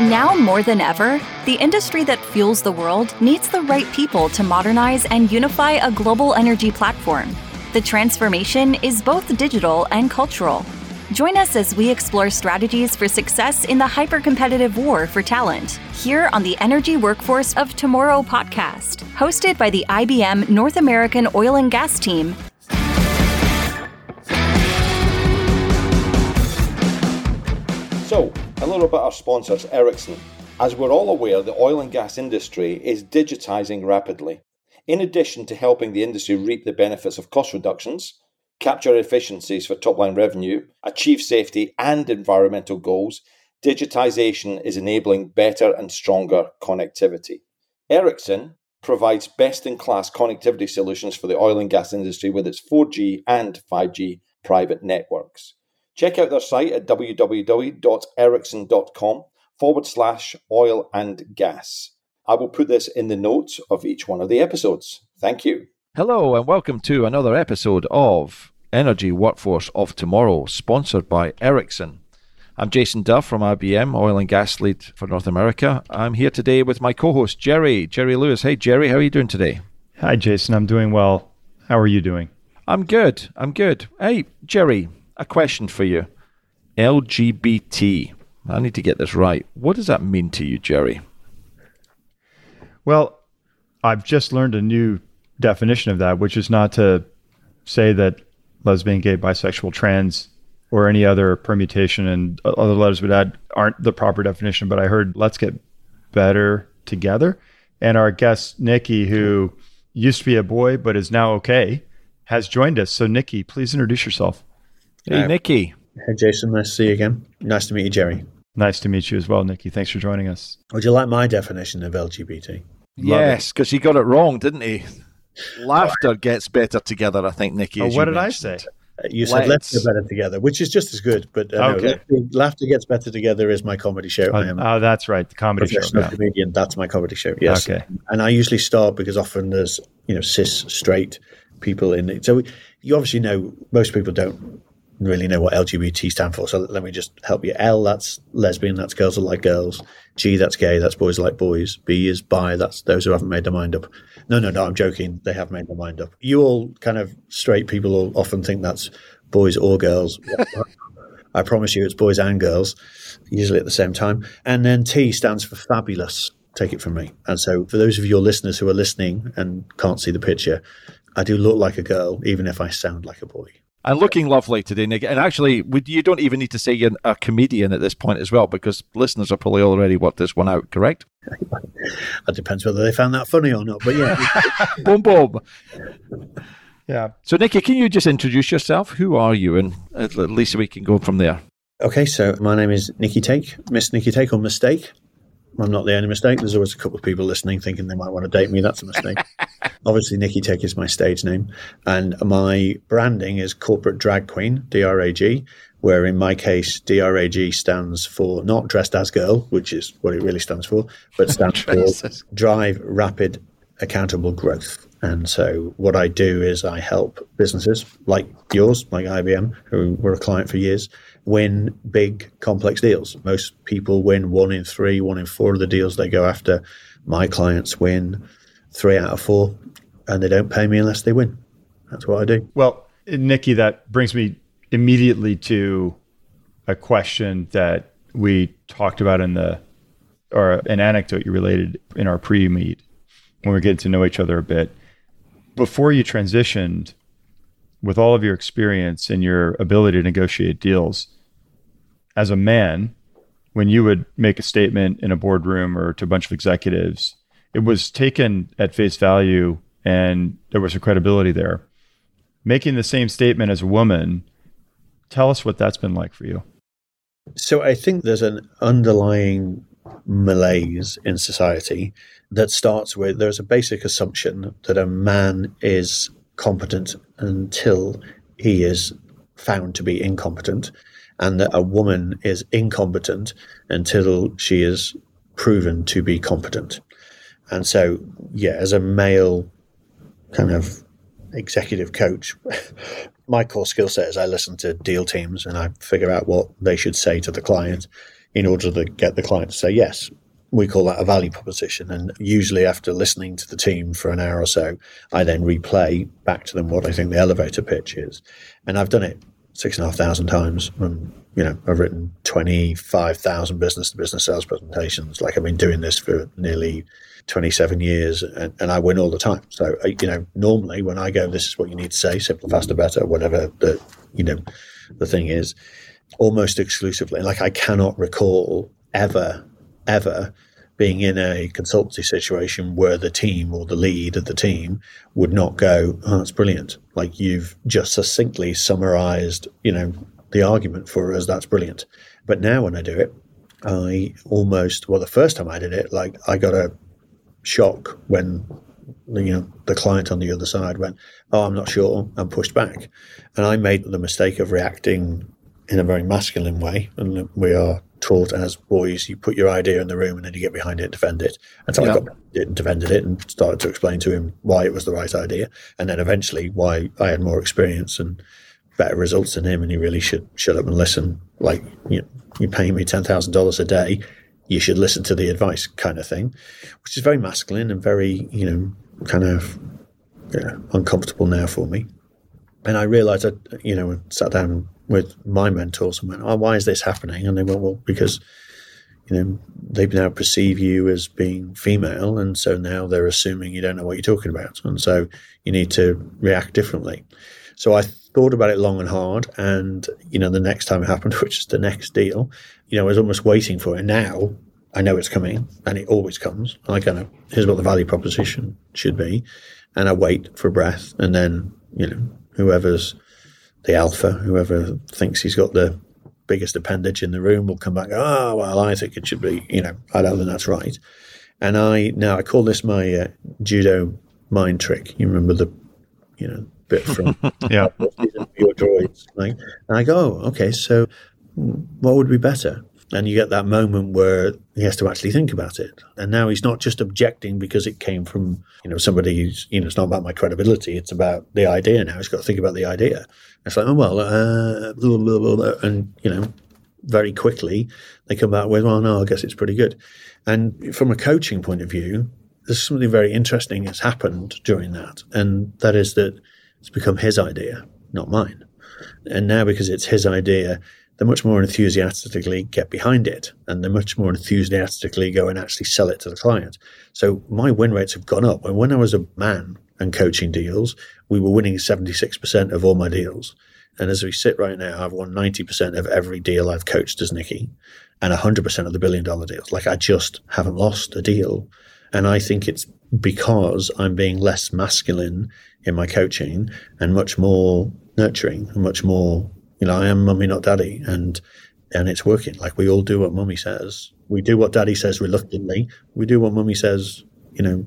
Now more than ever, the industry that fuels the world needs the right people to modernize and unify a global energy platform. The transformation is both digital and cultural. Join us as we explore strategies for success in the hyper competitive war for talent here on the Energy Workforce of Tomorrow podcast, hosted by the IBM North American Oil and Gas team. So, little about our sponsors, Ericsson. As we're all aware, the oil and gas industry is digitizing rapidly. In addition to helping the industry reap the benefits of cost reductions, capture efficiencies for top line revenue, achieve safety and environmental goals, digitization is enabling better and stronger connectivity. Ericsson provides best in class connectivity solutions for the oil and gas industry with its 4G and 5G private networks. Check out their site at www.ericsson.com forward slash oil and gas. I will put this in the notes of each one of the episodes. Thank you. Hello, and welcome to another episode of Energy Workforce of Tomorrow, sponsored by Ericsson. I'm Jason Duff from IBM, Oil and Gas Lead for North America. I'm here today with my co host, Jerry, Jerry Lewis. Hey, Jerry, how are you doing today? Hi, Jason. I'm doing well. How are you doing? I'm good. I'm good. Hey, Jerry, a question for you. LGBT. I need to get this right. What does that mean to you, Jerry? Well, I've just learned a new definition of that, which is not to say that lesbian, gay, bisexual, trans, or any other permutation and other letters would add aren't the proper definition. But I heard let's get better together. And our guest, Nicci, who used to be a boy but is now okay, has joined us. So, Nicci, please introduce yourself. Hey, Nicci. Hey, Jason. Nice to see you again. Nice to meet you, Jerry. Nice to meet you as well, Nicci. Thanks for joining us. Would you like my definition of LGBT? Yes, because he got it wrong, didn't he? Laughter gets better together, I think, Nicci. Oh, what you did I say? Uh, You said let's get better together, which is just as good. But uh, no, Okay. Laughter- Laughter Gets Better Together is my comedy show. I am Oh, that's right. The a comedy show. professional yeah. comedian. That's my comedy show. Yes. Okay. And I usually start because often there's you know cis straight people in it. So you obviously know most people don't really know what LGBT stand for. So let me just help you. L that's lesbian. That's girls like girls. G that's gay. That's boys like boys. B is bi. That's those who haven't made their mind up. No, no, no. I'm joking. They have made their mind up. You all kind of straight people all often think that's boys or girls. I promise you, it's boys and girls, usually at the same time. And then T stands for fabulous. Take it from me. And so, for those of your listeners who are listening and can't see the picture, I do look like a girl, even if I sound like a boy. And looking lovely today, Nick. And actually, would- you don't even need to say you're a comedian at this point as well, because listeners are probably already worked this one out, correct? It depends whether they found that funny or not. But yeah, boom, boom. Yeah. So, Nicci, can you just introduce yourself? Who are you? And at least we can go from there. Okay, so my name is Nicci Take, Miss Nicci Take or Mistake. I'm not the only mistake. There's always a couple of people listening thinking they might want to date me. That's a mistake. Obviously, Nicci Take is my stage name. And my branding is Corporate Drag Queen, DRAG, where in my case, DRAG stands for not dressed as girl, which is what it really stands for, but stands for drive rapid accountable growth. And so what I do is I help businesses like yours, like IBM, who were a client for years, win big complex deals. Most people win one in three, one in four of the deals they go after. My clients win three out of four, and they don't pay me unless they win. That's what I do. Well, Nicci, that brings me immediately to a question that we talked about in the, or an anecdote you related in our pre meet when we are getting to know each other a bit. Before you transitioned, with all of your experience and your ability to negotiate deals, as a man, when you would make a statement in a boardroom or to a bunch of executives, it was taken at face value and there was a credibility there making the same statement as a woman. Tell us what that's been like for you. So I think there's an underlying malaise in society that starts with there's a basic assumption that a man is competent until he is found to be incompetent, and that a woman is incompetent until she is proven to be competent. And so, yeah, as a male kind of executive coach, my core skill set is I listen to deal teams and I figure out what they should say to the client. in order to get the client to say yes. We call that a value proposition. And usually, after listening to the team for an hour or so, I then replay back to them what I think the elevator pitch is. And I've done it six and a half thousand times. And, you know, I've written 25,000 business to business sales presentations. Like I've been doing this for nearly 27 years and, and I win all the time. So, you know, normally when I go, this is what you need to say, simpler, faster, better, whatever the, you know, the thing is, almost exclusively. Like I cannot recall ever, ever being in a consultancy situation where the team or the lead of the team would not go, "Oh, that's brilliant!" Like you've just succinctly summarized, you know, the argument for us. That's brilliant. But now when I do it, I almost well, the first time I did it, like I got a shock when you know the client on the other side went, "Oh, I'm not sure," and pushed back, and I made the mistake of reacting in a very masculine way, and we are taught as boys, you put your idea in the room and then you get behind it and defend it. And so yeah. I got it and defended it and started to explain to him why it was the right idea, and then eventually why I had more experience and better results than him, and he really should shut up and listen. Like you know, you're paying me ten thousand dollars a day, you should listen to the advice, kind of thing, which is very masculine and very you know kind of uncomfortable now for me. And I realized that, you know, sat down with my mentors and went, oh, why is this happening? And they went, well, because, you know, they now perceive you as being female. And so now they're assuming you don't know what you're talking about. And so you need to react differently. So I thought about it long and hard. And, you know, the next time it happened, which is the next deal, you know, I was almost waiting for it. Now I know it's coming and it always comes. I kind of, here's what the value proposition should be. And I wait for breath and then, you know, whoever's the alpha, whoever thinks he's got the biggest appendage in the room will come back. Oh, well, I think it should be, you know, I don't think that's right. And I, now I call this my uh, Jedi mind trick. You remember the, you know, bit from yeah. your droids. Like, and I go, oh, okay, so what would be better? And you get that moment where he has to actually think about it. And now he's not just objecting because it came from, you know, somebody who's, you know, it's not about my credibility. It's about the idea now. He's got to think about the idea. It's like, oh, well, uh, blah, blah, blah, and, you know, very quickly they come back with, well, no, I guess it's pretty good. And from a coaching point of view, there's something very interesting has happened during that. And that is that it's become his idea, not mine. And now because it's his idea, they much more enthusiastically get behind it and they much more enthusiastically go and actually sell it to the client. So my win rates have gone up. And when I was a man and coaching deals, we were winning 76% of all my deals. And as we sit right now, I've won 90% of every deal I've coached as Nicci and 100% of the billion dollar deals. Like I just haven't lost a deal. And I think it's because I'm being less masculine in my coaching and much more nurturing and much more you know, I am mummy, not daddy, and and it's working. Like we all do what mummy says. We do what daddy says reluctantly. We do what mummy says, you know,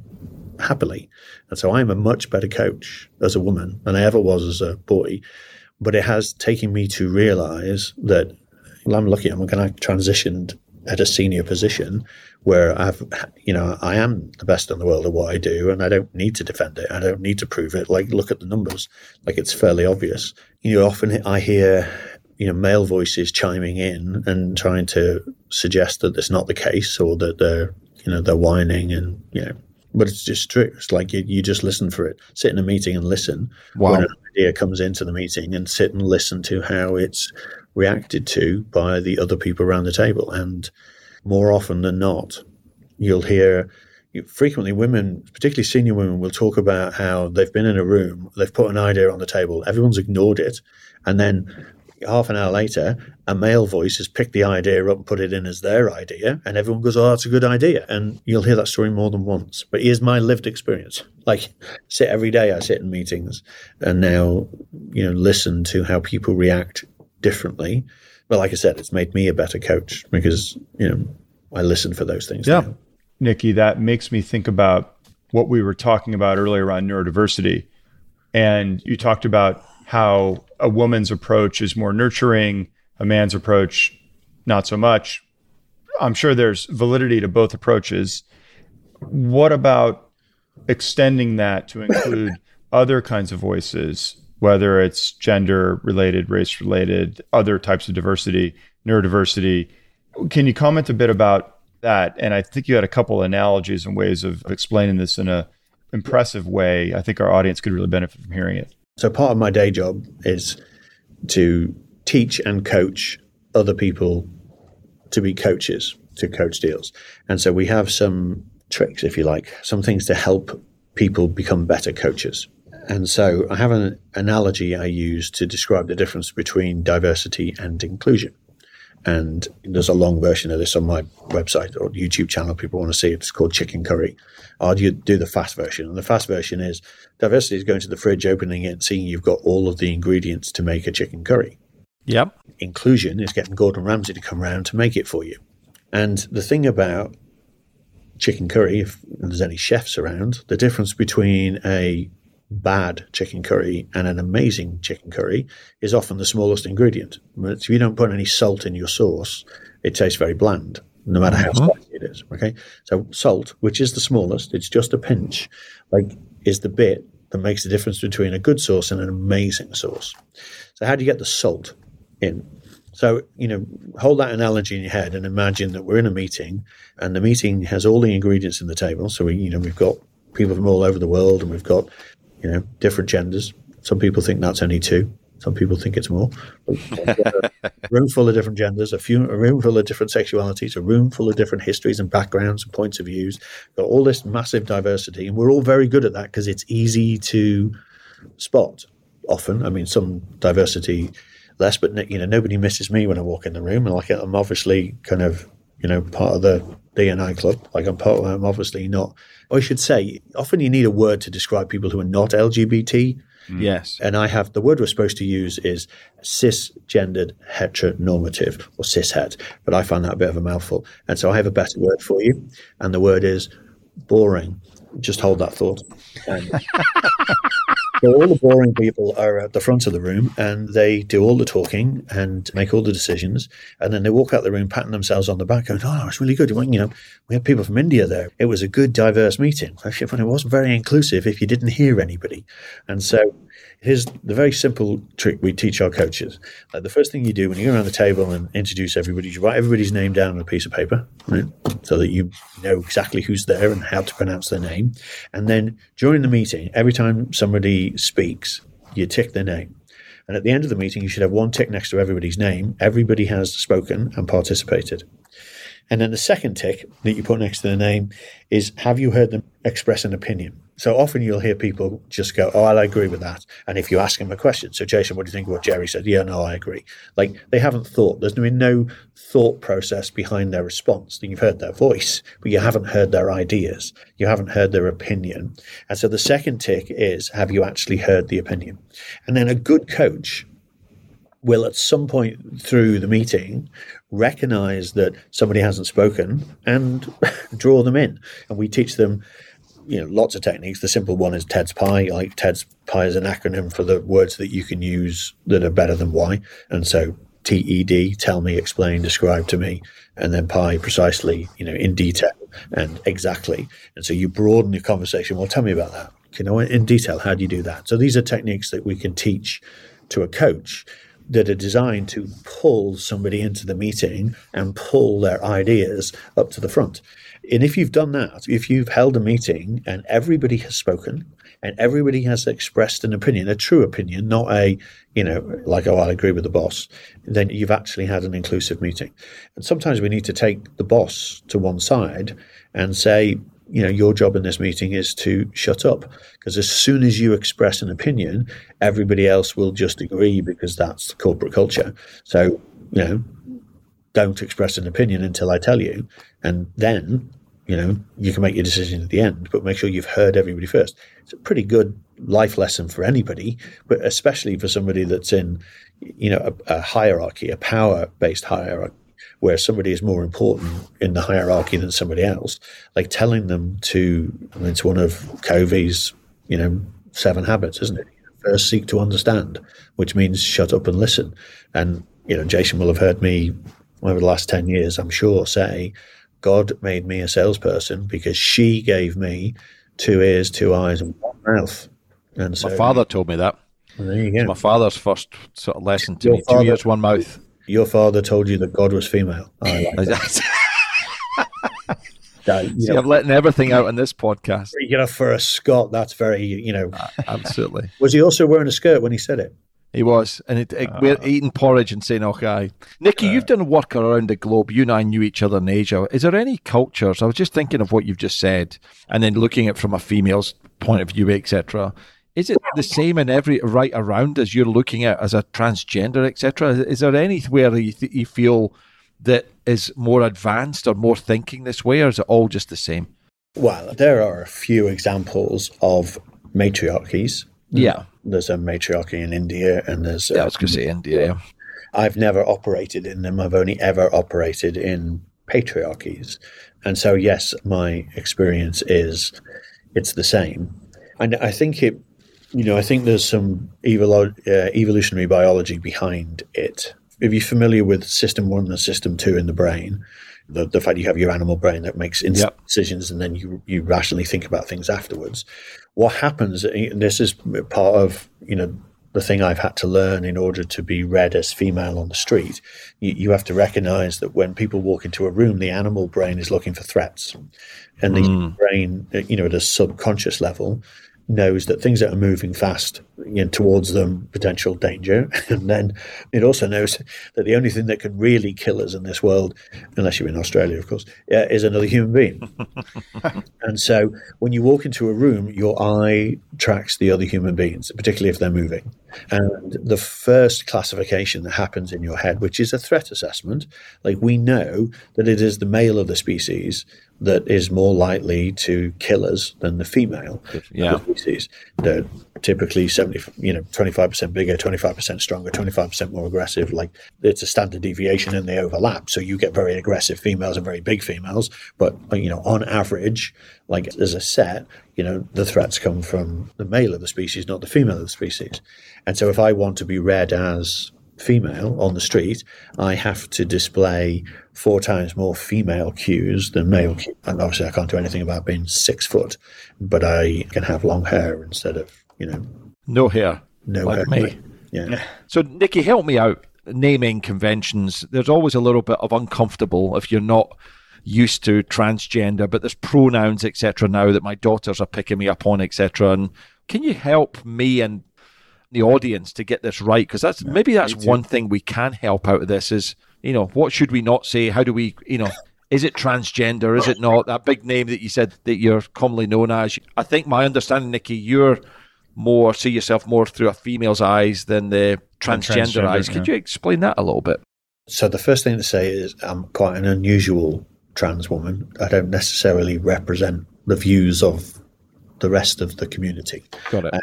happily. And so I'm a much better coach as a woman than I ever was as a boy. But it has taken me to realize that well, I'm lucky. I'm going to transitioned at a senior position where I've, you know, I am the best in the world at what I do, and I don't need to defend it. I don't need to prove it. Like, look at the numbers. Like, it's fairly obvious. You know, often I hear, you know, male voices chiming in and trying to suggest that it's not the case or that they're, you know, they're whining and, you know, but it's just true. It's like you, you just listen for it. Sit in a meeting and listen. Wow. When an idea comes into the meeting and sit and listen to how it's reacted to by the other people around the table. And more often than not, you'll hear frequently women, particularly senior women, will talk about how they've been in a room, they've put an idea on the table, everyone's ignored it, and then half an hour later, a male voice has picked the idea up and put it in as their idea, and everyone goes, "Oh, that's a good idea." And you'll hear that story more than once. But here's my lived experience. Like, sit every day. I sit in meetings, and now you know listen to how people react differently. But like I said, it's made me a better coach because, you know, I listen for those things. Yeah. Now. Nicci, that makes me think about what we were talking about earlier around neurodiversity. And you talked about how a woman's approach is more nurturing, a man's approach, not so much. I'm sure there's validity to both approaches. What about extending that to include other kinds of voices whether it's gender related, race related, other types of diversity, neurodiversity. Can you comment a bit about that? And I think you had a couple analogies and ways of explaining this in a impressive way. I think our audience could really benefit from hearing it. So part of my day job is to teach and coach other people to be coaches to coach deals. And so we have some tricks, if you like, some things to help people become better coaches. And so I have an analogy I use to describe the difference between diversity and inclusion. And there's a long version of this on my website or YouTube channel. People want to see it. It's called Chicken Curry. I'll do the fast version. And the fast version is diversity is going to the fridge, opening it, and seeing you've got all of the ingredients to make a chicken curry. Yep. Inclusion is getting Gordon Ramsay to come around to make it for you. And the thing about chicken curry, if there's any chefs around, the difference between a bad chicken curry and an amazing chicken curry is often the smallest ingredient. If you don't put any salt in your sauce, it tastes very bland, no matter how uh-huh. spicy it is. Okay, so salt, which is the smallest, it's just a pinch, like is the bit that makes the difference between a good sauce and an amazing sauce. So how do you get the salt in? So, you know, hold that analogy in your head and imagine that we're in a meeting and the meeting has all the ingredients in the table. So, we, you know, we've got people from all over the world and we've got, you know, different genders. Some people think that's only two. Some people think it's more. a room full of different genders, a, few, a room full of different sexualities, a room full of different histories and backgrounds and points of views. Got all this massive diversity, and we're all very good at that because it's easy to spot. Often, I mean, some diversity less, but you know, nobody misses me when I walk in the room, and like I'm obviously kind of you know part of the DNI club. Like I'm part of. I'm obviously not. I should say, often you need a word to describe people who are not LGBT. Mm. Yes. And I have the word we're supposed to use is cisgendered heteronormative or cishet, but I find that a bit of a mouthful. And so I have a better word for you. And the word is boring. Just hold that thought. So all the boring people are at the front of the room and they do all the talking and make all the decisions. And then they walk out the room, patting themselves on the back, going, Oh, it's really good. You know, we had people from India there. It was a good, diverse meeting. Actually, it wasn't very inclusive if you didn't hear anybody. And so here's the very simple trick we teach our coaches. Like the first thing you do when you go around the table and introduce everybody, is you write everybody's name down on a piece of paper, right? So that you know exactly who's there and how to pronounce their name. And then during the meeting, every time somebody speaks, you tick their name. And at the end of the meeting, you should have one tick next to everybody's name. Everybody has spoken and participated. And then the second tick that you put next to the name is have you heard them express an opinion? So often you'll hear people just go, "Oh, I agree with that." And if you ask them a question, so Jason, what do you think of what Jerry said? Yeah, no, I agree. Like they haven't thought. There's been no thought process behind their response. You've heard their voice, but you haven't heard their ideas. You haven't heard their opinion. And so the second tick is, have you actually heard the opinion? And then a good coach will at some point through the meeting recognize that somebody hasn't spoken and draw them in. And we teach them you know lots of techniques. The simple one is TED's Pi. Like TED's Pi is an acronym for the words that you can use that are better than why. And so TED, tell me, explain, describe to me, and then Pi precisely, you know, in detail and exactly. And so you broaden your conversation. Well, tell me about that. You know, in detail, how do you do that? So these are techniques that we can teach to a coach that are designed to pull somebody into the meeting and pull their ideas up to the front. And if you've done that, if you've held a meeting and everybody has spoken and everybody has expressed an opinion, a true opinion, not a, you know, like, oh, I agree with the boss, then you've actually had an inclusive meeting. And sometimes we need to take the boss to one side and say, you know, your job in this meeting is to shut up. Because as soon as you express an opinion, everybody else will just agree because that's corporate culture. So, you know, don't express an opinion until I tell you. And then you know, you can make your decision at the end, but make sure you've heard everybody first. It's a pretty good life lesson for anybody, but especially for somebody that's in, you know, a, a hierarchy, a power-based hierarchy, where somebody is more important in the hierarchy than somebody else. Like telling them to, I mean, it's one of Covey's, you know, seven habits, isn't it? First, seek to understand, which means shut up and listen. And you know, Jason will have heard me over the last ten years, I'm sure, say God made me a salesperson because she gave me two ears, two eyes, and one mouth. And so, my father told me that. There you go. my father's first sort of lesson to Your me: father, two ears, one mouth. Your father told you that God was female. I like that. that See, know, I'm letting everything out on this podcast. you off for a Scot. That's very, you know. Uh, absolutely. Was he also wearing a skirt when he said it? He was, and it, it, we're ah. eating porridge and saying, "Okay, Nicci, uh. you've done work around the globe. You and I knew each other in Asia. Is there any cultures? I was just thinking of what you've just said, and then looking at it from a female's point of view, etc. Is it the same in every right around as you're looking at as a transgender, etc.? Is there anywhere you, th- you feel that is more advanced or more thinking this way, or is it all just the same? Well, there are a few examples of matriarchies. Yeah, There's a matriarchy in India, and there's. yeah. I was going to say India. Yeah. I've never operated in them. I've only ever operated in patriarchies. And so, yes, my experience is it's the same. And I think it, you know, I think there's some evol- uh, evolutionary biology behind it. If you're familiar with system one and system two in the brain, the, the fact you have your animal brain that makes instant Yep. decisions and then you, you rationally think about things afterwards. What happens, and this is part of, you know, the thing I've had to learn in order to be read as female on the street, you, you have to recognize that when people walk into a room, the animal brain is looking for threats. And the human brain, uh, you know, at a subconscious level, knows that things that are moving fast you know, towards them, potential danger. And then it also knows that the only thing that can really kill us in this world, unless you're in Australia, of course, uh, is another human being. and so when you walk into a room, your eye tracks the other human beings, particularly if they're moving. And the first classification that happens in your head, which is a threat assessment, like we know that it is the male of the species that is more likely to kill us than the female Yeah. species. They're typically 70, you know, 25% bigger, 25% stronger, 25% more aggressive. Like it's a standard deviation and they overlap. So you get very aggressive females and very big females. But, you know, on average, like as a set, you know, the threats come from the male of the species, not the female of the species. And so if I want to be read as female on the street, I have to display four times more female cues than male cues. And obviously, I can't do anything about being six foot, but I can have long hair instead of, you know, No hair. no Like hair. me. Yeah. So, Nicci, help me out. Naming conventions, there's always a little bit of uncomfortable if you're not used to transgender, but there's pronouns, etc. now that my daughters are picking me up on, etc. And can you help me and the audience to get this right? Because that's maybe that's one thing we can help out of this is, you know, what should we not say? How do we, you know, is it transgender? Is it not? That big name that you said that you're commonly known as. I think my understanding, Nicci, you're more see yourself more through a female's eyes than the transgender, transgender, eyes. Could you explain that a little bit? So the first thing to say is I'm quite an unusual trans woman. I don't necessarily represent the views of the rest of the community. Got it. Um,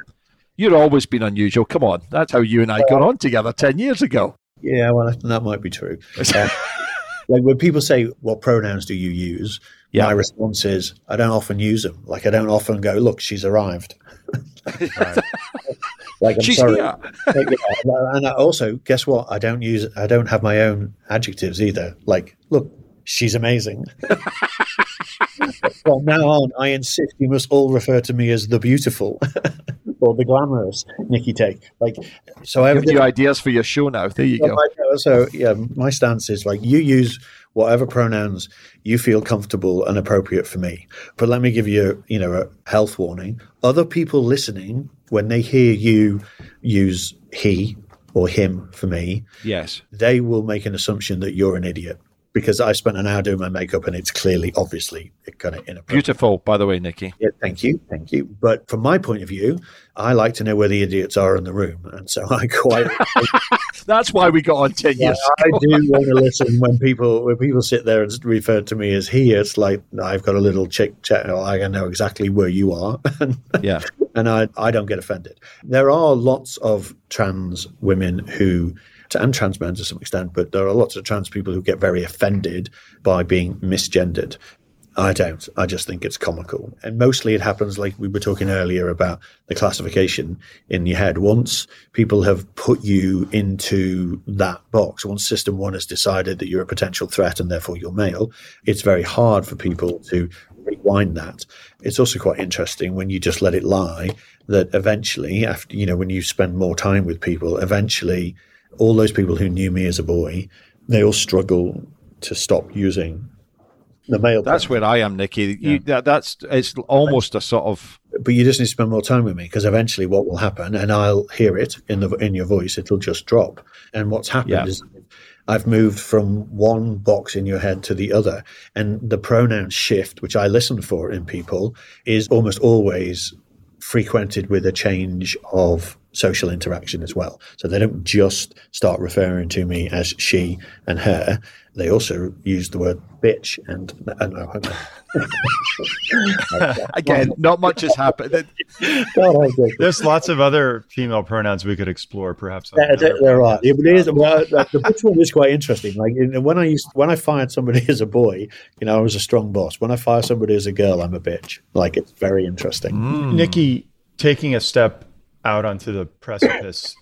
You've always been unusual. Come on, that's how you and I got on together ten years ago. Yeah, well, that might be true. Uh, like when people say, "What pronouns do you use?" Yeah. My response is, "I don't often use them. Like I don't often go, look, she's arrived." like I'm She's sorry. here. Like, yeah, and I also, guess what? I don't use. I don't have my own adjectives either. Like, look, she's amazing. From now on, I insist you must all refer to me as the beautiful or the glamorous Nicci Take. Like, so I have a you ideas for your show now. There you so go. my, uh, so yeah, my stance is like you use whatever pronouns you feel comfortable and appropriate for me. But let me give you, you know, a health warning. Other people listening, when they hear you use he or him for me, Yes. they will make an assumption that you're an idiot because I spent an hour doing my makeup and it's clearly, obviously, it kind of inappropriate. Beautiful, by the way, Nicci. Yeah, thank you, thank you. But from my point of view, I like to know where the idiots are in the room, and so I quite That's why we got on ten Yeah, years. I do want to listen when people when people sit there and refer to me as he. It's like I've got a little chick chat. I know exactly where you are, Yeah. and I I don't get offended. There are lots of trans women who. And trans men to some extent, but there are lots of trans people who get very offended by being misgendered. I don't. I just think it's comical. And mostly it happens like we were talking earlier about the classification in your head. Once people have put you into that box, once system one has decided that you're a potential threat and therefore you're male, it's very hard for people to rewind that. It's also quite interesting when you just let it lie that eventually, after, you know, when you spend more time with people, eventually all those people who knew me as a boy, they all struggle to stop using the male. That's where I am, Nicci. You, that, that's it's almost a sort of but you just need to spend more time with me because eventually what will happen and i'll hear it in the in your voice it'll just drop and what's happened Yeah. is i've moved from one box in your head to the other and the pronoun shift which i listen for in people is almost always frequented with a change of social interaction as well so they don't just start referring to me as she and her they also use the word bitch and, and oh, again, not much has happened. God, I dig There's lots of other female pronouns we could explore, perhaps. on Yeah, another they're right. podcast. It is. Well, the the bitch one is quite interesting. Like when I used when I fired somebody as a boy, you know, I was a strong boss. When I fire somebody as a girl, I'm a bitch. Like it's very interesting. Mm. Nicci, taking a step out onto the precipice,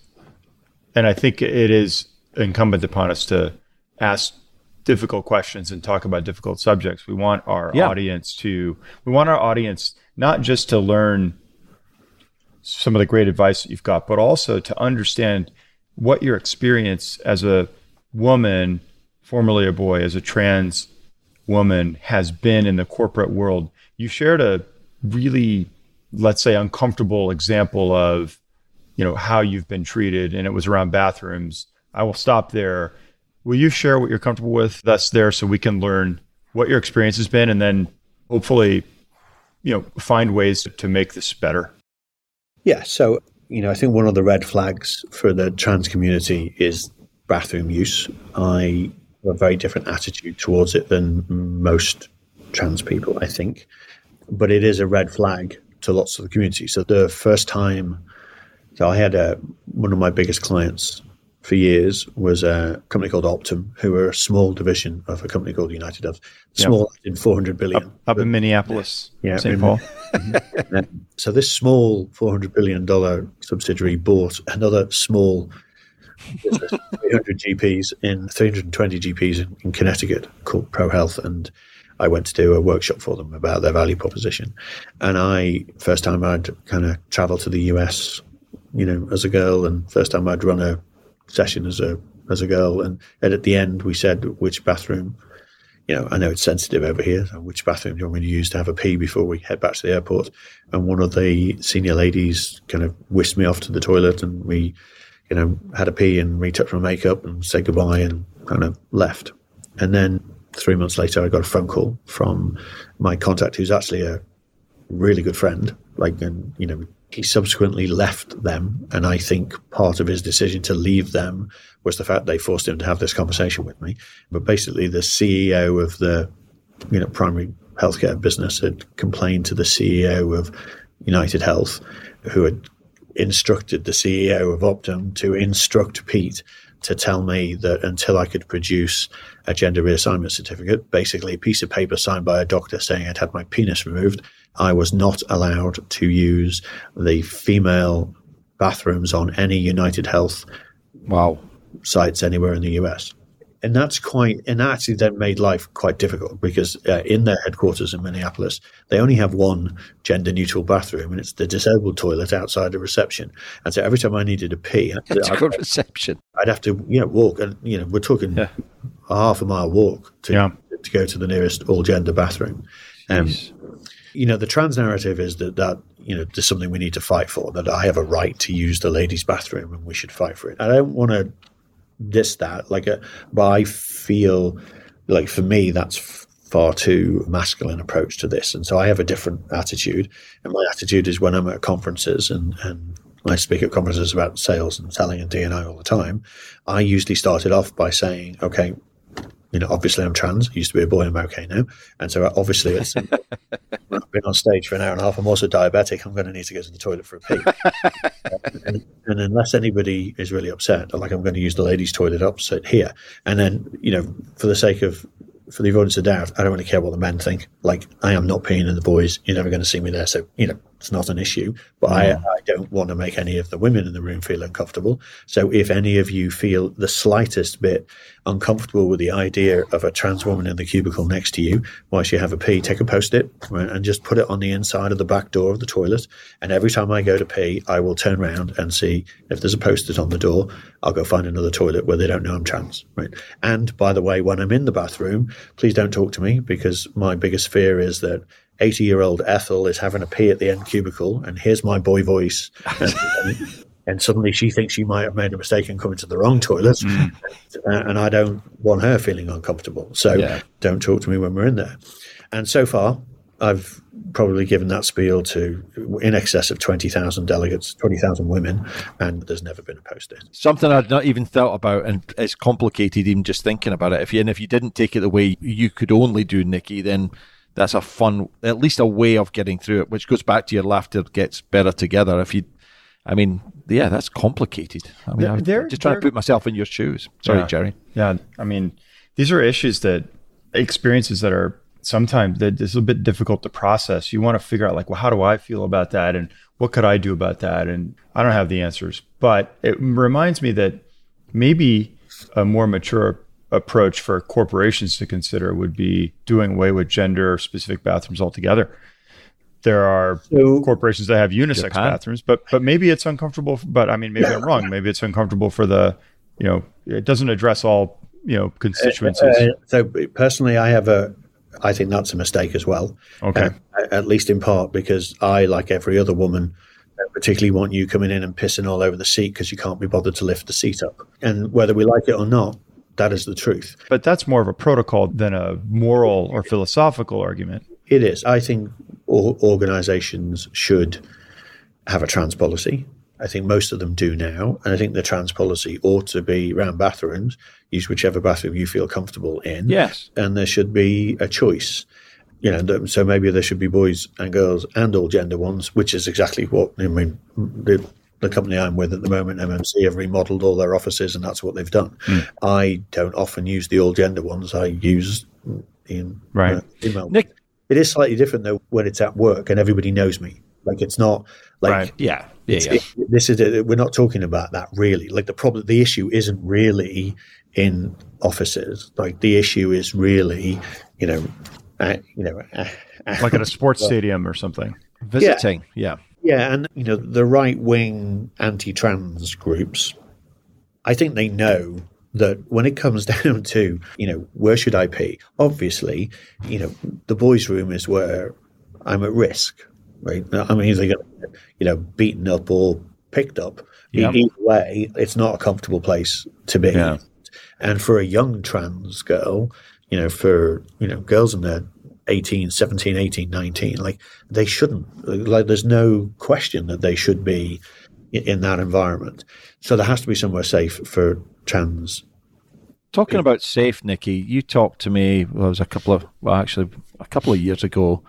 and I think it is incumbent upon us to ask difficult questions and talk about difficult subjects. We want our Yeah. audience to, we want our audience not just to learn some of the great advice that you've got, but also to understand what your experience as a woman, formerly a boy, as a trans woman has been in the corporate world. You shared a really, let's say, uncomfortable example of, you know, how you've been treated, and it was around bathrooms. I will stop there. Will you share what you're comfortable with that's there so we can learn what your experience has been and then hopefully, you know, find ways to make this better? Yeah. So you know, I think one of the red flags for the trans community is bathroom use. I have a very different attitude towards it than most trans people, I think. But it is a red flag to lots of the community. So the first time, so I had a one of my biggest clients for years was a company called Optum, who were a small division of a company called United Health. Small in 400 billion. Up in Minneapolis, Yeah, St. Paul. Um, so this small $400 billion subsidiary bought another small business, 300 GPs in 320 GPs in, in Connecticut called ProHealth, And I went to do a workshop for them about their value proposition. And I, first time I'd kind of traveled to the US, you know, as a girl, and first time I'd run a session as a as a girl. And, and at the end, we said which bathroom you know, I know it's sensitive over here. So which bathroom do you want me to use to have a pee before we head back to the airport? And one of the senior ladies kind of whisked me off to the toilet and we, you know, had a pee and retouched my makeup and said goodbye and kind of left. And then three months later, I got a phone call from my contact who's actually a really good friend. Like, and, you know, he subsequently left them. And I think part of his decision to leave them was the fact they forced him to have this conversation with me. But basically, the CEO of the, you know, primary healthcare business had complained to the CEO of United Health, who had instructed the CEO of Optum to instruct Pete to tell me that until I could produce a gender reassignment certificate, basically a piece of paper signed by a doctor saying I'd had my penis removed, I was not allowed to use the female bathrooms on any United Health Wow. sites anywhere in the US. And that's quite, and that actually then made life quite difficult because uh, in their headquarters in Minneapolis, they only have one gender neutral bathroom and it's the disabled toilet outside the reception. And so every time I needed a pee, I'd, a good reception. I'd have to, you know, walk. And, you know, we're talking Yeah. a half a mile walk to, Yeah. to go to the nearest all gender bathroom. Um, you know, the trans narrative is that that you know there's something we need to fight for. That I have a right to use the ladies' bathroom, and we should fight for it. I don't want to diss that, like, a, but I feel like for me that's far too masculine approach to this, and so I have a different attitude. And my attitude is when I'm at conferences and and I speak at conferences about sales and selling and D&I all the time. I usually started off by saying, okay, you know, obviously I'm trans. I used to be a boy, I'm okay now. And so obviously it's I've been on stage for an hour and a half. I'm also diabetic. I'm going to need to go to the toilet for a pee. and, and unless anybody is really upset, like I'm going to use the ladies' toilet opposite here. And then, you know, for the sake of for the avoidance of doubt, I don't really care what the men think. Like I am not peeing in the boys. You're never going to see me there. So, you know, It's not an issue, but I, mm. I don't want to make any of the women in the room feel uncomfortable. So if any of you feel the slightest bit uncomfortable with the idea of a trans woman in the cubicle next to you while you have a pee, take a post it right, and just put it on the inside of the back door of the toilet. And every time I go to pee, I will turn around and see if there's a post it on the door. I'll go find another toilet where they don't know I'm trans. Right. And by the way, when I'm in the bathroom, please don't talk to me because my biggest fear is that 80 year old Ethel is having a pee at the end cubicle, and here's my boy voice. And, and, suddenly she thinks she might have made a mistake and come into the wrong toilet. Mm. And, and, I don't want her feeling uncomfortable. So yeah. don't talk to me when we're in there. And so far, I've probably given that spiel to in excess of 20,000 delegates, 20,000 women, and there's never been a post it. Something I'd not even thought about, and it's complicated even just thinking about it. If you, and if you didn't take it the way you could only do, Nicci, then that's a fun, at least a way of getting through it, which goes back to your laughter gets better together. If you, I mean, yeah, that's complicated. I mean, I'm just trying to put myself in your shoes. Sorry, yeah, Jerry. Yeah, I mean, these are issues that experiences that are sometimes that it's a bit difficult to process. You want to figure out like, well, how do I feel about that, and what could I do about that? And I don't have the answers, but it reminds me that maybe a more mature approach for corporations to consider would be doing away with gender specific bathrooms altogether. There are so, corporations that have unisex Japan. bathrooms, but but maybe it's uncomfortable. But I mean, maybe I'm wrong. Maybe it's uncomfortable for the, you know, it doesn't address all you know constituencies. Uh, uh, so personally, I have a, I think that's a mistake as well. Okay, uh, at least in part because I, like every other woman, particularly want you coming in and pissing all over the seat because you can't be bothered to lift the seat up. And whether we like it or not, that is the truth. But that's more of a protocol than a moral or philosophical argument. It is. I think organizations should have a trans policy. I think most of them do now. And I think the trans policy ought to be around bathrooms. Use whichever bathroom you feel comfortable in. Yes. And there should be a choice. You know, so maybe there should be boys and girls and all gender ones, which is exactly what I mean. The, the company I'm with at the moment, MMC, have remodeled all their offices, and that's what they've done. Mm. I don't often use the all gender ones. I use in right. Uh, email. Nick, it is slightly different though when it's at work and everybody knows me. Like it's not like right. yeah, yeah, yeah. It, this is a, we're not talking about that really. Like the problem, the issue isn't really in offices. Like the issue is really, you know, uh, you know, uh, like at a sports stadium or something. Visiting, yeah. yeah. Yeah, and you know the right wing anti-trans groups, I think they know that when it comes down to you know where should I pee, obviously, you know the boys' room is where I'm at risk, right? I'm either going you know beaten up or picked up. Yep. Either way, it's not a comfortable place to be. Yeah. And for a young trans girl, you know, for you know girls in their 18, 17, 18, 19. Like they shouldn't. Like there's no question that they should be in, in that environment. So there has to be somewhere safe for trans. Talking about safe, Nicci, you talked to me. Well, it was a couple of well, actually a couple of years ago.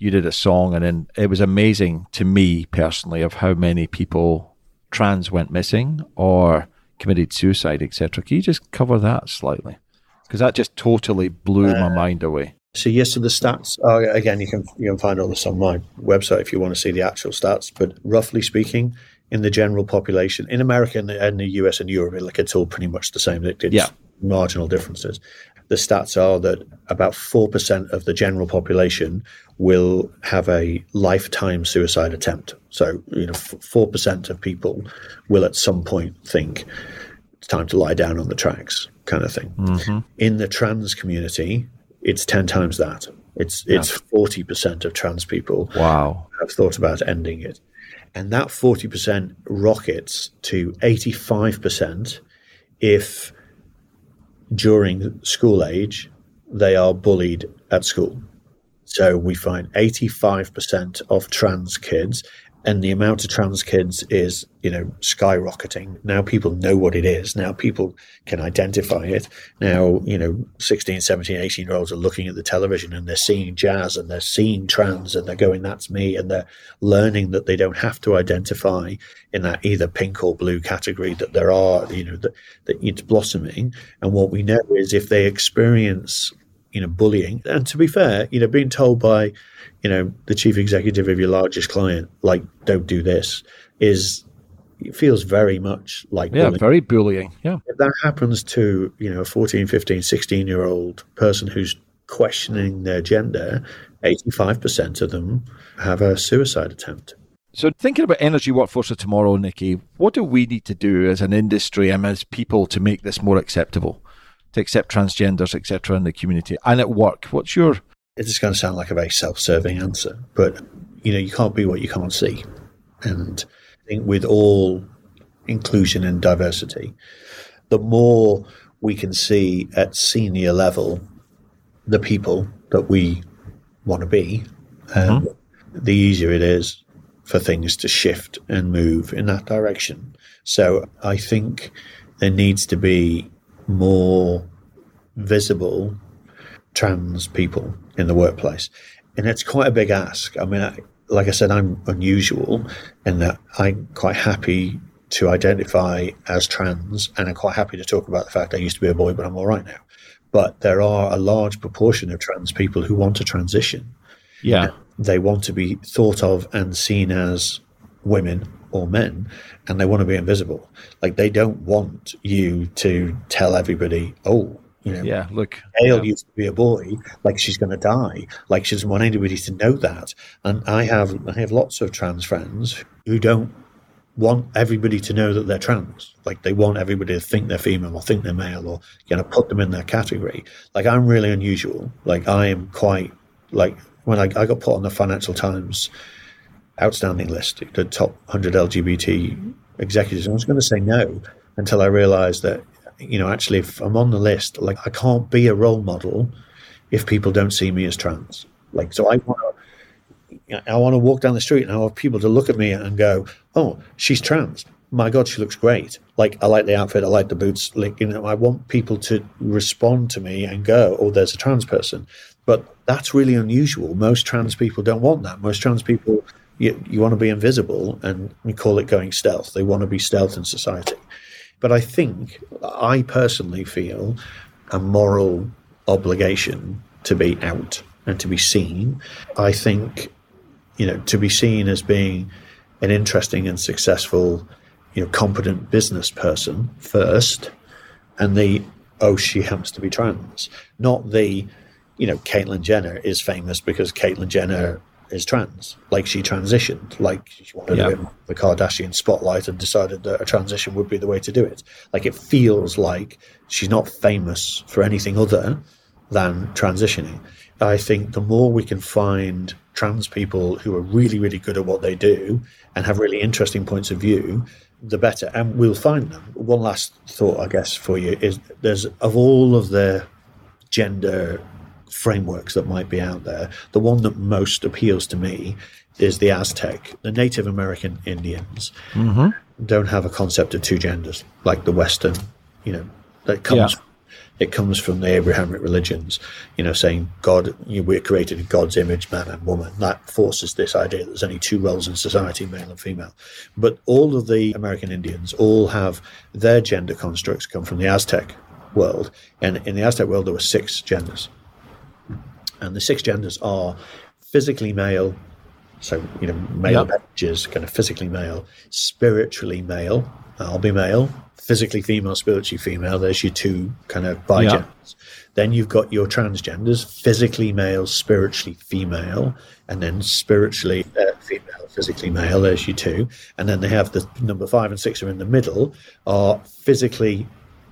You did a song, and then it was amazing to me personally of how many people trans went missing or committed suicide, etc. Can you just cover that slightly? Because that just totally blew uh, my mind away. So yes, to the stats. Uh, again, you can you can find all this on my website if you want to see the actual stats. But roughly speaking, in the general population in America and the, and the US and Europe, like it's all pretty much the same. It's yeah. marginal differences. The stats are that about four percent of the general population will have a lifetime suicide attempt. So you know, four percent of people will at some point think it's time to lie down on the tracks, kind of thing. Mm-hmm. In the trans community, it's 10 times that. It's it's 40% of trans people wow. have thought about ending it. And that 40% rockets to 85% if during school age they are bullied at school. So we find 85% of trans kids and the amount of trans kids is you know skyrocketing. Now people know what it is. Now people can identify it. Now you know 16 17 18 year olds are looking at the television and they're seeing jazz and they're seeing trans and they're going that's me. And they're learning that they don't have to identify in that either pink or blue category that there are you know that, that it's blossoming. And what we know is if they experience you know, bullying. And to be fair, you know, being told by, you know, the chief executive of your largest client, like, don't do this, is it feels very much like yeah, bullying. very bullying. Yeah. If that happens to, you know, a 14, 15, 16 year old person who's questioning their gender, 85% of them have a suicide attempt. So, thinking about energy workforce of tomorrow, Nicci, what do we need to do as an industry and as people to make this more acceptable, to accept transgenders, etc., in the community and at work? What's your It's going to sound like a very self-serving answer, but you know, you can't be what you can't see. And I think with all inclusion and diversity, the more we can see at senior level the people that we want to be, um, the easier it is for things to shift and move in that direction. So I think there needs to be more visible trans people in the workplace. And it's quite a big ask. I mean, I, like I said, I'm unusual in that I'm quite happy to identify as trans and I'm quite happy to talk about the fact I used to be a boy, but I'm all right now. But there are a large proportion of trans people who want to transition. yeah? They want to be thought of and seen as women or men, and they want to be invisible. Like they don't want you to tell everybody, oh, you know, Yeah, look. Gail yeah. used to be a boy, like she's going to die, like she doesn't want anybody to know that. And I have I have lots of trans friends who don't want everybody to know that they're trans. Like they want everybody to think they're female or think they're male or you know put them in their category. Like I'm really unusual. Like I am quite like when I, I got put on the Financial Times outstanding list, the top 100 LGBT executives. I was going to say no until I realized that, you know, actually, if I'm on the list, like I can't be a role model if people don't see me as trans. Like, so I want to, I want to walk down the street and I want people to look at me and go, oh, she's trans. My God, she looks great. Like, I like the outfit, I like the boots. Like, you know, I want people to respond to me and go, oh, there's a trans person. But that's really unusual. Most trans people don't want that. Most trans people, you, you want to be invisible, and we call it going stealth. They want to be stealth in society. But I think, I personally feel a moral obligation to be out and to be seen. I think, you know, to be seen as being an interesting and successful, you know, competent business person first, and the, oh, she happens to be trans, not the, you know, Caitlyn Jenner is famous because Caitlyn Jenner is trans. Like she transitioned, like she wanted Yeah. to be the Kardashian spotlight and decided that a transition would be the way to do it. Like it feels like she's not famous for anything other than transitioning. I think the more we can find trans people who are really, really good at what they do and have really interesting points of view, the better. And we'll find them. One last thought, I guess, for you is there's of all of the gender frameworks that might be out there, the one that most appeals to me is the Aztec. The Native American Indians mm-hmm. don't have a concept of two genders like the Western, you know, that comes. Yeah. It comes from the Abrahamic religions, you know, saying God, you know, we're created in God's image, man and woman. That forces this idea that there's only two roles in society, male and female. But all of the American Indians all have their gender constructs come from the Aztec world. And in the Aztec world, there were six genders. And the six genders are physically male, so, you know, male Yep. is kind of physically male, spiritually male, I'll be male, physically female, spiritually female. There's your two kind of bigenders. Then you've got your transgenders, physically male, spiritually female, and then spiritually uh, female, physically male. There's your two. And then they have the number five and six are in the middle, are physically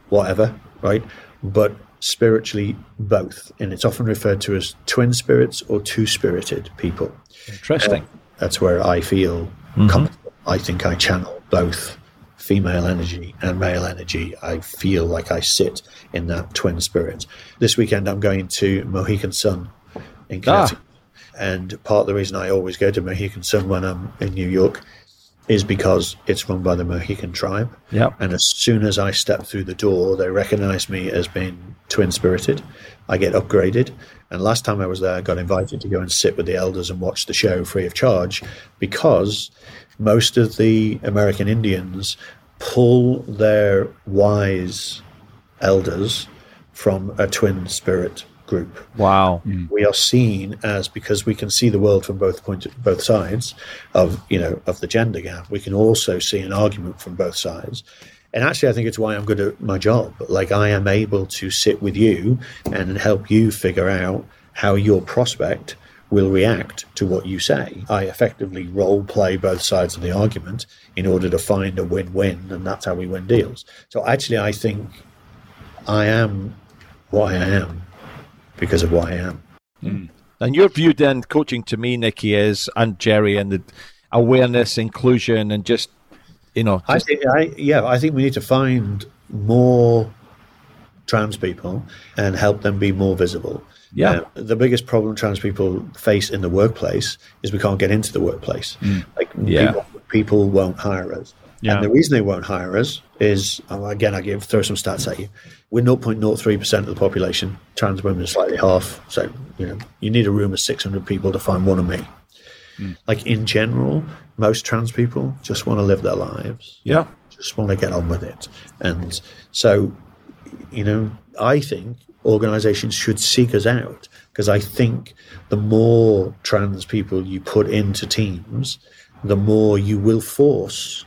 whatever, right? But spiritually both. And it's often referred to as twin spirits or two spirited people. Interesting. Uh, that's where I feel mm-hmm. comfortable. I think I channel both female energy and male energy. I feel like I sit in that twin spirit. This weekend, I'm going to Mohegan Sun in ah. Connecticut. And part of the reason I always go to Mohegan Sun when I'm in New York is because it's run by the Mohican tribe. Yep. And as soon as I step through the door, they recognize me as being twin spirited. I get upgraded. And last time I was there, I got invited to go and sit with the elders and watch the show free of charge because most of the American Indians pull their wise elders from a twin spirit group. Wow. Mm. We are seen as because we can see the world from both point both sides of you know of the gender gap. We can also see an argument from both sides. And actually, I think it's why I'm good at my job. Like I am able to sit with you and help you figure out how your prospect will react to what you say. I effectively role play both sides of the argument in order to find a win win, and that's how we win deals. So actually, I think I am what I am because of what I am. And your view then, coaching to me, Nicci, is and Jerry, and the awareness, inclusion, and just you know, I think, I, yeah, I think we need to find more trans people and help them be more visible. Yeah. Uh, the biggest problem trans people face in the workplace is we can't get into the workplace. Like Yeah. people, people won't hire us. Yeah. And the reason they won't hire us is, again, I give throw some stats at you. We're 0.03% of the population. Trans women are slightly half. So, you know, you need a room of 600 people to find one of me. Hmm. Like in general, most trans people just want to live their lives yeah, just want to get on with it. And so, you know, I think organizations should seek us out because I think the more trans people you put into teams, the more you will force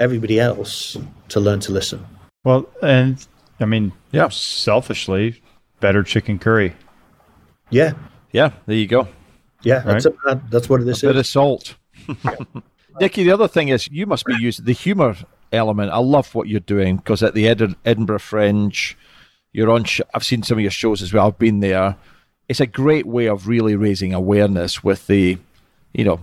everybody else to learn to listen. Well, and I mean, Yeah. selfishly, better chicken curry. Yeah, yeah. There you go. yeah, that's, a, that's what this bit is. of salt. Nicci, the other thing is you must be using the humour element. I love what you're doing because at the Ed- Edinburgh Fringe, you're on. Sh- I've seen some of your shows as well. I've been there. It's a great way of really raising awareness with the, you know,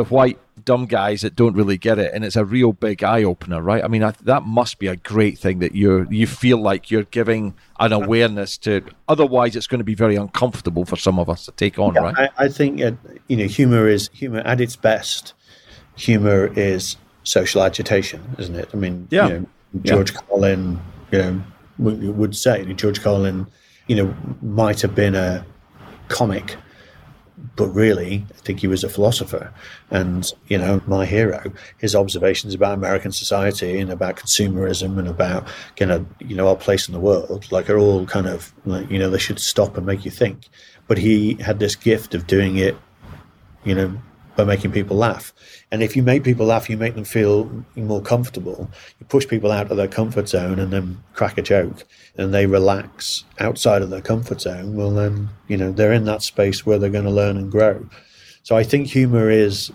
the white dumb guys that don't really get it, and it's a real big eye opener, right? I mean, I, that must be a great thing that you you feel like you're giving an awareness to. Otherwise, it's going to be very uncomfortable for some of us to take on, right? I, I think uh, you know humor is humor at its best. Humor is social agitation, isn't it? I mean, Yeah. you know, George Carlin, you know, would, would say George Carlin, you know, might have been a comic, but really, I think he was a philosopher. And you know, my hero, his observations about American society and about consumerism and about kind of you know our place in the world, like are all kind of like you know they should stop and make you think. But he had this gift of doing it you know, by making people laugh. And if you make people laugh, you make them feel more comfortable. You push people out of their comfort zone and then crack a joke and they relax outside of their comfort zone. Well, then, you know, they're in that space where they're going to learn and grow. So I think humor is,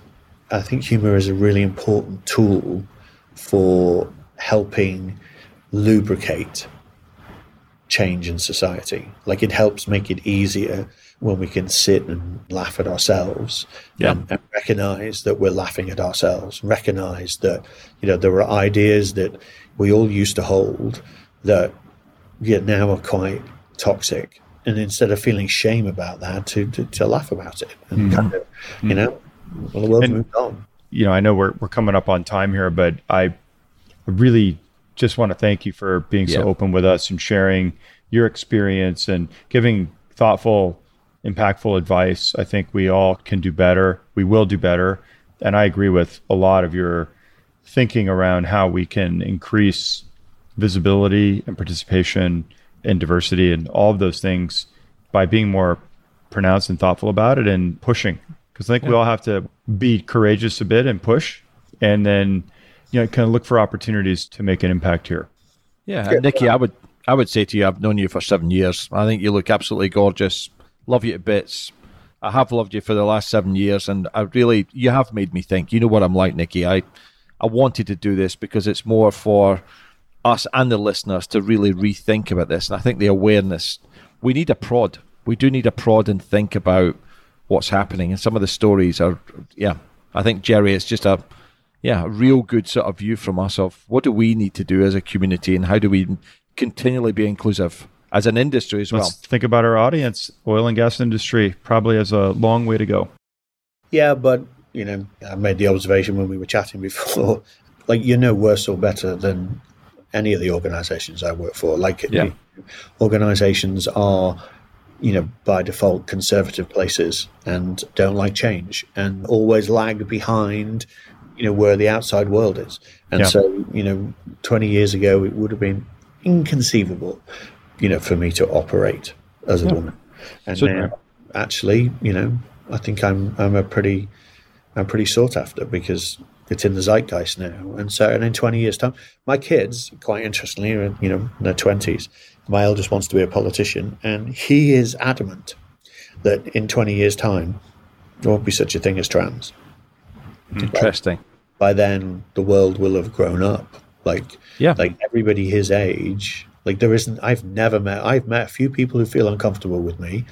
I think humor is a really important tool for helping lubricate change in society. Like it helps make it easier when we can sit and laugh at ourselves Yeah. and, and recognize that we're laughing at ourselves, recognize that, you know, there are ideas that we all used to hold that yet now are quite toxic. And instead of feeling shame about that, to, to, to laugh about it and hmm. kind of, you hmm. know, well, the world's And- moved on. you know, I know we're we're coming up on time here, but I really just want to thank you for being so open with us and sharing your experience and giving thoughtful, impactful advice. I think we all can do better. We will do better. And I agree with a lot of your thinking around how we can increase visibility and participation and diversity and all of those things by being more pronounced and thoughtful about it and pushing. Because I think we all have to be courageous a bit and push, and then you know kind of look for opportunities to make an impact here. Yeah, and Nicci, I would I would say to you, I've known you for seven years. I think you look absolutely gorgeous. Love you to bits. I have loved you for the last seven years, and I really you have made me think. You know what I'm like, Nicci. I I wanted to do this because it's more for us and the listeners to really rethink about this. And I think the awareness we need a prod. We do need a prod and think about what's happening. And some of the stories are, yeah. I think Jerry is just a yeah, a real good sort of view from us of what do we need to do as a community and how do we continually be inclusive as an industry as well. Let's think about our audience. Oil and gas industry probably has a long way to go. Yeah, but you know, I made the observation when we were chatting before. Like you know, worse or better than any of the organisations I work for. Like Yeah. organisations are, you know, by default conservative places and don't like change and always lag behind, you know, where the outside world is. And Yeah. so, you know, twenty years ago, it would have been inconceivable, you know, for me to operate as a woman. And So- now, actually, you know, I think I'm I'm a pretty I'm pretty sought after because it's in the zeitgeist now. And so, and in 20 years' time, my kids, quite interestingly, are, you know, in their 20s. My eldest wants to be a politician, and he is adamant that in 20 years' time, there won't be such a thing as trans. Interesting. By then, the world will have grown up. Like, Yeah. like everybody his age. Like there isn't. I've never met. I've met a few people who feel uncomfortable with me,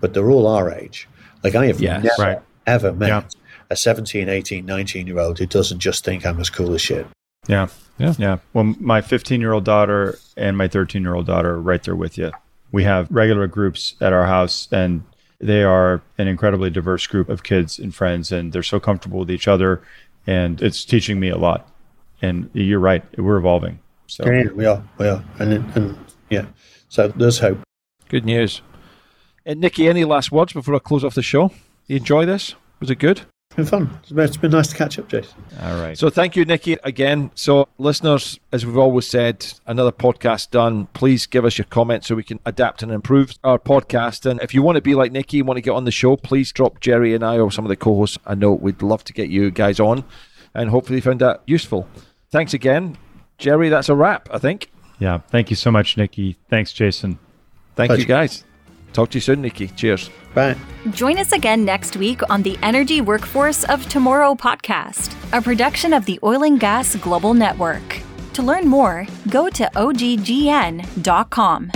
but they're all our age. Like I have Yes. never Right. ever met Yeah. a 17, 18, 19 year old who doesn't just think I'm as cool as shit. Yeah. Yeah. Yeah. Well, my 15 year old daughter and my 13 year old daughter are right there with you. We have regular groups at our house, and they are an incredibly diverse group of kids and friends, and they're so comfortable with each other. And it's teaching me a lot. And you're right, we're evolving. So, Yeah, we are, we are, and and yeah. So there's hope. Good news. And Nicci, any last words before I close off the show? You enjoy this? Was it good? It's been fun. It's been, it's been nice to catch up, Jason. all right. So thank you, Nicci, again. So listeners, as we've always said, another podcast done. Please give us your comments so we can adapt and improve our podcast. And if you want to be like Nicci, and want to get on the show, please drop Jerry and I or some of the co-hosts a note. We'd love to get you guys on, and hopefully you found that useful. Thanks again, Jerry. That's a wrap, I think. yeah. Thank you so much, Nicci. Thanks, Jason. Thank you, guys. Talk to you soon, Nicci. Cheers. Bye. Join us again next week on the Energy Workforce of Tomorrow podcast, a production of the Oil and Gas Global Network. To learn more, go to oggn.com.